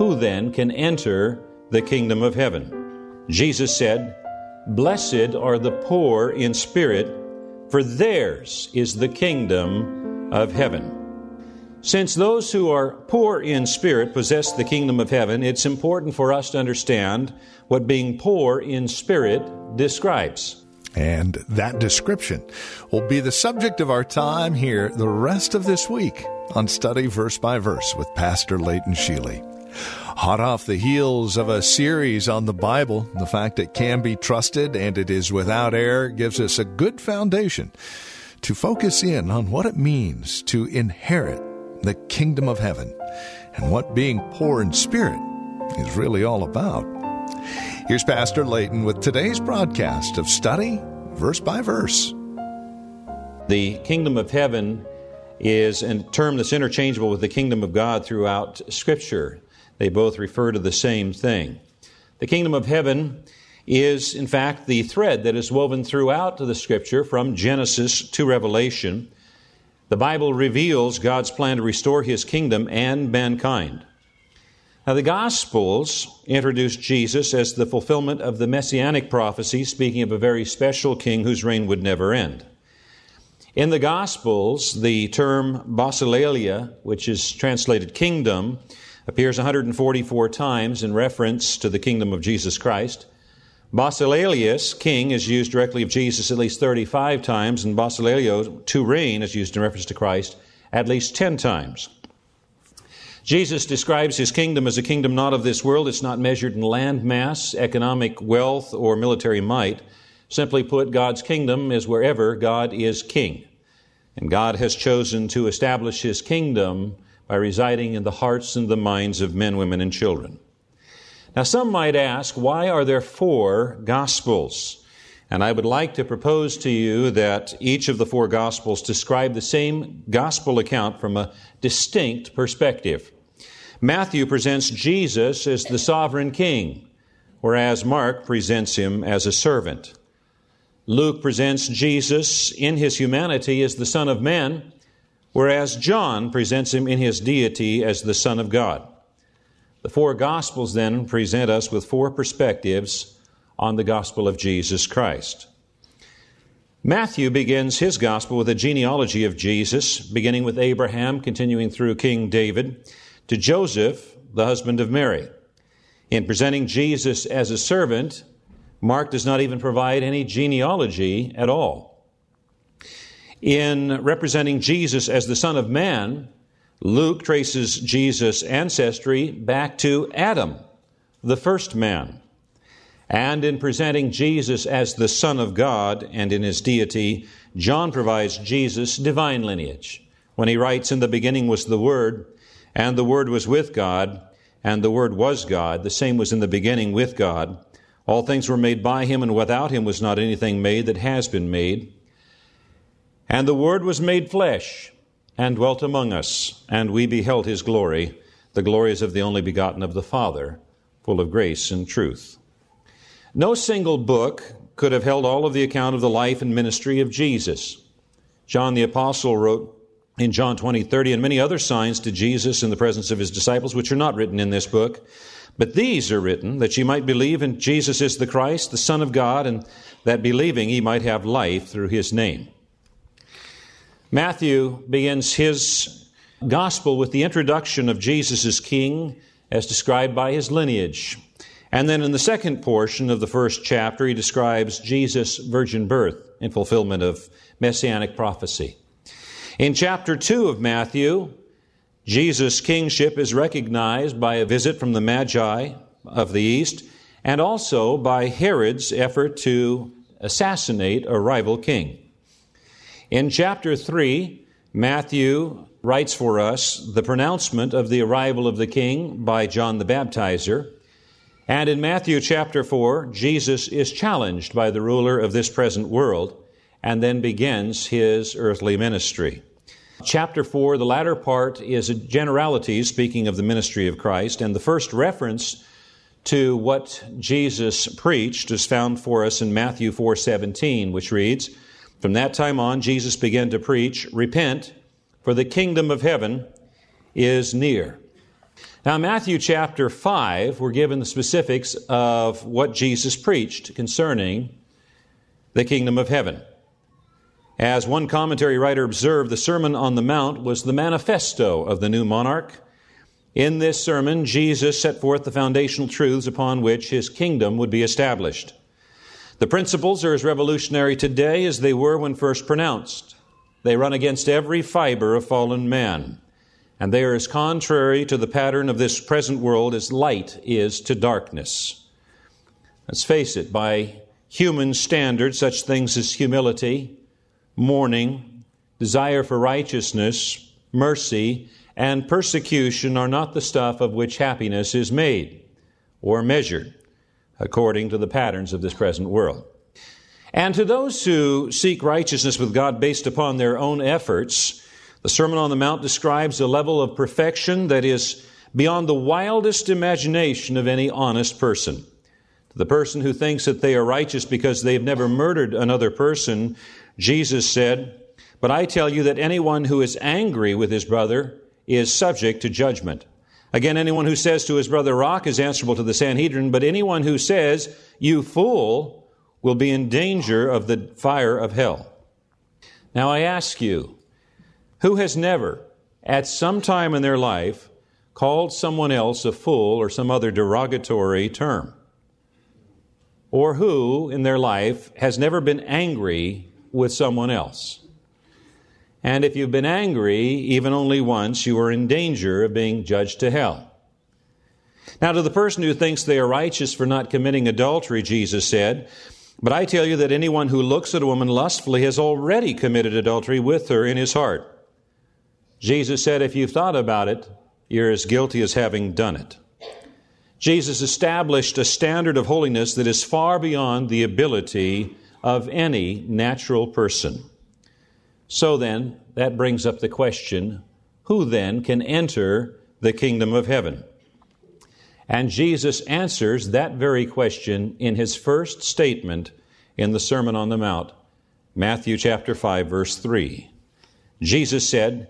Who then can enter the kingdom of heaven? Jesus said, Blessed are the poor in spirit, for theirs is the kingdom of heaven. Since those who are poor in spirit possess the kingdom of heaven, it's important for us to understand what being poor in spirit describes. And that description will be the subject of our time here the rest of this week on Study Verse by Verse with Pastor Leighton Sheely. Hot off the heels of a series on the Bible, the fact it can be trusted and it is without error gives us a good foundation to focus in on what it means to inherit the kingdom of heaven and what being poor in spirit is really all about. Here's Pastor Layton with today's broadcast of Study Verse by Verse. The kingdom of heaven is a term that's interchangeable with the kingdom of God throughout Scripture. They both refer to the same thing. The kingdom of heaven is, in fact, the thread that is woven throughout the Scripture from Genesis to Revelation. The Bible reveals God's plan to restore His kingdom and mankind. Now, the Gospels introduce Jesus as the fulfillment of the messianic prophecy, speaking of a very special king whose reign would never end. In the Gospels, the term basileia, which is translated kingdom, appears 144 times in reference to the kingdom of Jesus Christ. Basileus, king, is used directly of Jesus at least 35 times, and basileuo, to reign, is used in reference to Christ at least 10 times. Jesus describes his kingdom as a kingdom not of this world. It's not measured in land mass, economic wealth, or military might. Simply put, God's kingdom is wherever God is king. And God has chosen to establish his kingdom by residing in the hearts and the minds of men, women, and children. Now, some might ask, why are there four Gospels? And I would like to propose to you that each of the four Gospels describe the same Gospel account from a distinct perspective. Matthew presents Jesus as the sovereign king, whereas Mark presents him as a servant. Luke presents Jesus in his humanity as the Son of Man, whereas John presents him in his deity as the Son of God. The four Gospels then present us with four perspectives on the gospel of Jesus Christ. Matthew begins his gospel with a genealogy of Jesus, beginning with Abraham, continuing through King David, to Joseph, the husband of Mary. In presenting Jesus as a servant, Mark does not even provide any genealogy at all. In representing Jesus as the Son of Man, Luke traces Jesus' ancestry back to Adam, the first man. And in presenting Jesus as the Son of God and in his deity, John provides Jesus' divine lineage. When he writes, In the beginning was the Word, and the Word was with God, and the Word was God, the same was in the beginning with God. All things were made by him, and without him was not anything made that has been made. And the Word was made flesh and dwelt among us, and we beheld his glory, the glories of the only begotten of the Father, full of grace and truth. No single book could have held all of the account of the life and ministry of Jesus. John the Apostle wrote in John 20, 30, and many other signs to Jesus in the presence of his disciples, which are not written in this book. But these are written that ye might believe in Jesus is the Christ, the Son of God, and that believing ye might have life through his name. Matthew begins his gospel with the introduction of Jesus as king as described by his lineage. And then in the second portion of the first chapter, he describes Jesus' virgin birth in fulfillment of messianic prophecy. In chapter 2 of Matthew, Jesus' kingship is recognized by a visit from the Magi of the East and also by Herod's effort to assassinate a rival king. In chapter 3, Matthew writes for us the pronouncement of the arrival of the king by John the Baptizer. And in Matthew chapter 4, Jesus is challenged by the ruler of this present world and then begins his earthly ministry. Chapter 4, the latter part is a generality speaking of the ministry of Christ, and the first reference to what Jesus preached is found for us in Matthew 4:17, which reads, "From that time on Jesus began to preach, repent, for the kingdom of heaven is near." Now, Matthew chapter 5, we're given the specifics of what Jesus preached concerning the kingdom of heaven. As one commentary writer observed, the Sermon on the Mount was the manifesto of the new monarch. In this sermon, Jesus set forth the foundational truths upon which his kingdom would be established. The principles are as revolutionary today as they were when first pronounced. They run against every fiber of fallen man, and they are as contrary to the pattern of this present world as light is to darkness. Let's face it, by human standards, such things as humility, mourning, desire for righteousness, mercy, and persecution are not the stuff of which happiness is made or measured according to the patterns of this present world. And to those who seek righteousness with God based upon their own efforts, the Sermon on the Mount describes a level of perfection that is beyond the wildest imagination of any honest person. To the person who thinks that they are righteous because they've never murdered another person, Jesus said, But I tell you that anyone who is angry with his brother is subject to judgment. Again, anyone who says to his brother, Raca, is answerable to the Sanhedrin, but anyone who says, You fool, will be in danger of the fire of hell. Now I ask you, who has never, at some time in their life, called someone else a fool or some other derogatory term? Or who in their life has never been angry with someone else. And if you've been angry even only once, you are in danger of being judged to hell. Now, to the person who thinks they are righteous for not committing adultery, Jesus said, But I tell you that anyone who looks at a woman lustfully has already committed adultery with her in his heart. Jesus said, If you've thought about it, you're as guilty as having done it. Jesus established a standard of holiness that is far beyond the ability of any natural person. So then, that brings up the question who then can enter the kingdom of heaven? And Jesus answers that very question in his first statement in the Sermon on the Mount, Matthew chapter 5 verse 3. Jesus said,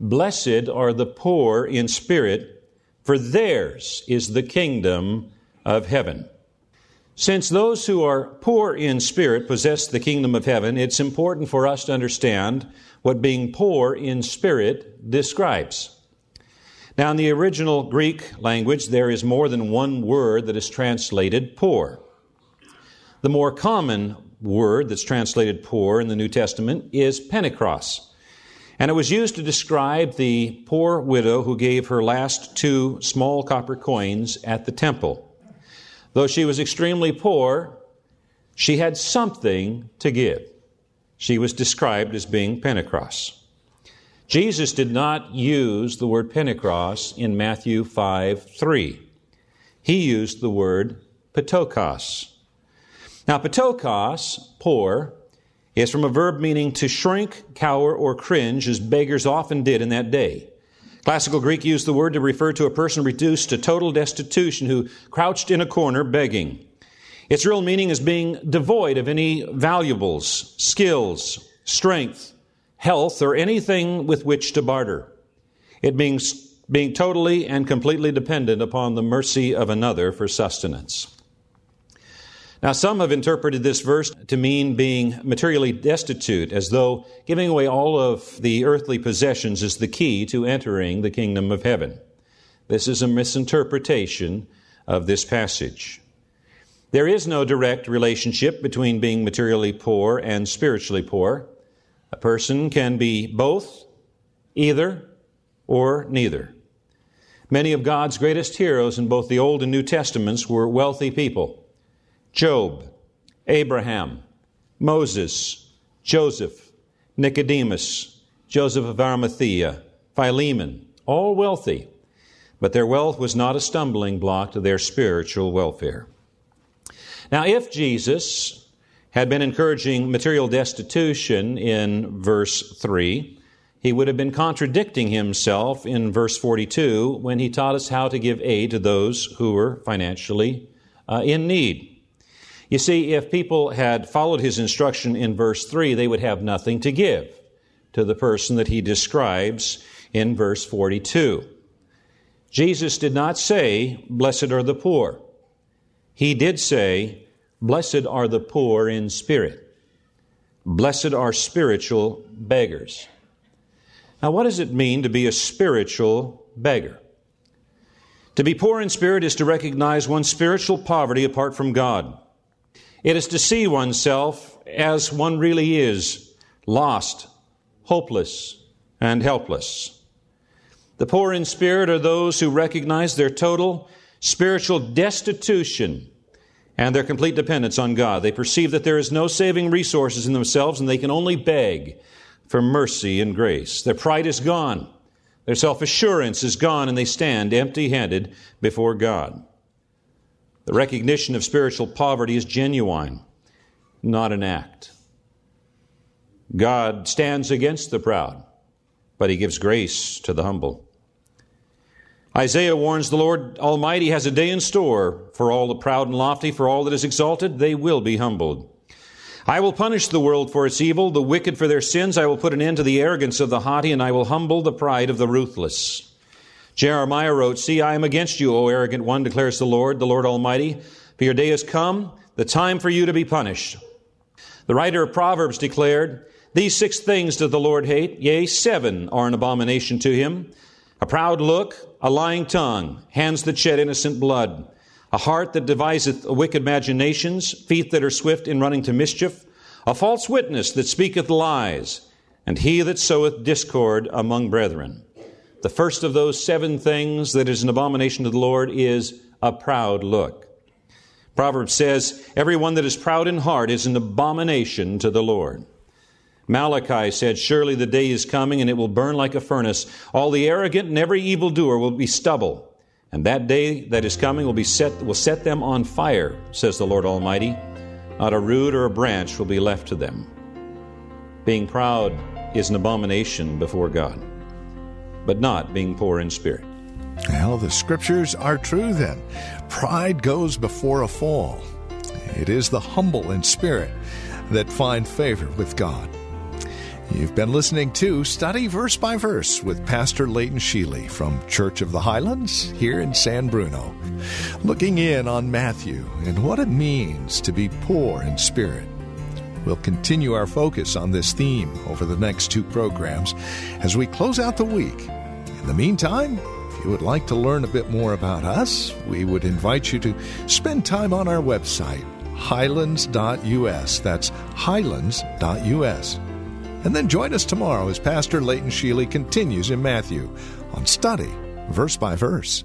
"Blessed are the poor in spirit, for theirs is the kingdom of heaven." Since those who are poor in spirit possess the kingdom of heaven, it's important for us to understand what being poor in spirit describes. Now, in the original Greek language, there is more than one word that is translated poor. The more common word that's translated poor in the New Testament is pentecost. And it was used to describe the poor widow who gave her last two small copper coins at the temple. Though she was extremely poor, she had something to give. She was described as being pentecost. Jesus did not use the word pentecost in Matthew 5 3. He used the word ptochos. Now, ptochos, poor, is from a verb meaning to shrink, cower, or cringe, as beggars often did in that day. Classical Greek used the word to refer to a person reduced to total destitution who crouched in a corner begging. Its real meaning is being devoid of any valuables, skills, strength, health, or anything with which to barter. It means being totally and completely dependent upon the mercy of another for sustenance. Now, some have interpreted this verse to mean being materially destitute, as though giving away all of the earthly possessions is the key to entering the kingdom of heaven. This is a misinterpretation of this passage. There is no direct relationship between being materially poor and spiritually poor. A person can be both, either, or neither. Many of God's greatest heroes in both the Old and New Testaments were wealthy people. Job, Abraham, Moses, Joseph, Nicodemus, Joseph of Arimathea, Philemon, all wealthy, but their wealth was not a stumbling block to their spiritual welfare. Now, if Jesus had been encouraging material destitution in verse 3, he would have been contradicting himself in verse 42 when he taught us how to give aid to those who were financially uh, in need. You see, if people had followed his instruction in verse 3, they would have nothing to give to the person that he describes in verse 42. Jesus did not say, Blessed are the poor. He did say, Blessed are the poor in spirit. Blessed are spiritual beggars. Now, what does it mean to be a spiritual beggar? To be poor in spirit is to recognize one's spiritual poverty apart from God. It is to see oneself as one really is lost, hopeless, and helpless. The poor in spirit are those who recognize their total spiritual destitution and their complete dependence on God. They perceive that there is no saving resources in themselves and they can only beg for mercy and grace. Their pride is gone. Their self assurance is gone, and they stand empty handed before God. The recognition of spiritual poverty is genuine, not an act. God stands against the proud, but he gives grace to the humble. Isaiah warns the Lord Almighty has a day in store for all the proud and lofty, for all that is exalted, they will be humbled. I will punish the world for its evil, the wicked for their sins. I will put an end to the arrogance of the haughty, and I will humble the pride of the ruthless. Jeremiah wrote, See, I am against you, O arrogant one, declares the Lord, the Lord Almighty. For your day has come, the time for you to be punished. The writer of Proverbs declared, These six things doth the Lord hate, yea, seven are an abomination to him. A proud look, a lying tongue, hands that shed innocent blood, a heart that deviseth wicked imaginations, feet that are swift in running to mischief, a false witness that speaketh lies, and he that soweth discord among brethren. The first of those seven things that is an abomination to the Lord is a proud look. Proverbs says, Everyone that is proud in heart is an abomination to the Lord. Malachi said, Surely the day is coming, and it will burn like a furnace. All the arrogant and every evildoer will be stubble. And that day that is coming will be set will set them on fire, says the Lord Almighty. Not a root or a branch will be left to them. Being proud is an abomination before God, but not being poor in spirit. Well, the scriptures are true then. Pride goes before a fall. It is the humble in spirit that find favor with God. You've been listening to Study Verse by Verse with Pastor Leighton Sheely from Church of the Highlands here in San Bruno, looking in on Matthew and what it means to be poor in spirit. We'll continue our focus on this theme over the next two programs as we close out the week. In the meantime, if you would like to learn a bit more about us, we would invite you to spend time on our website, highlands.us. That's highlands.us. And then join us tomorrow as Pastor Leighton Sheely continues in Matthew on Study, verse by verse.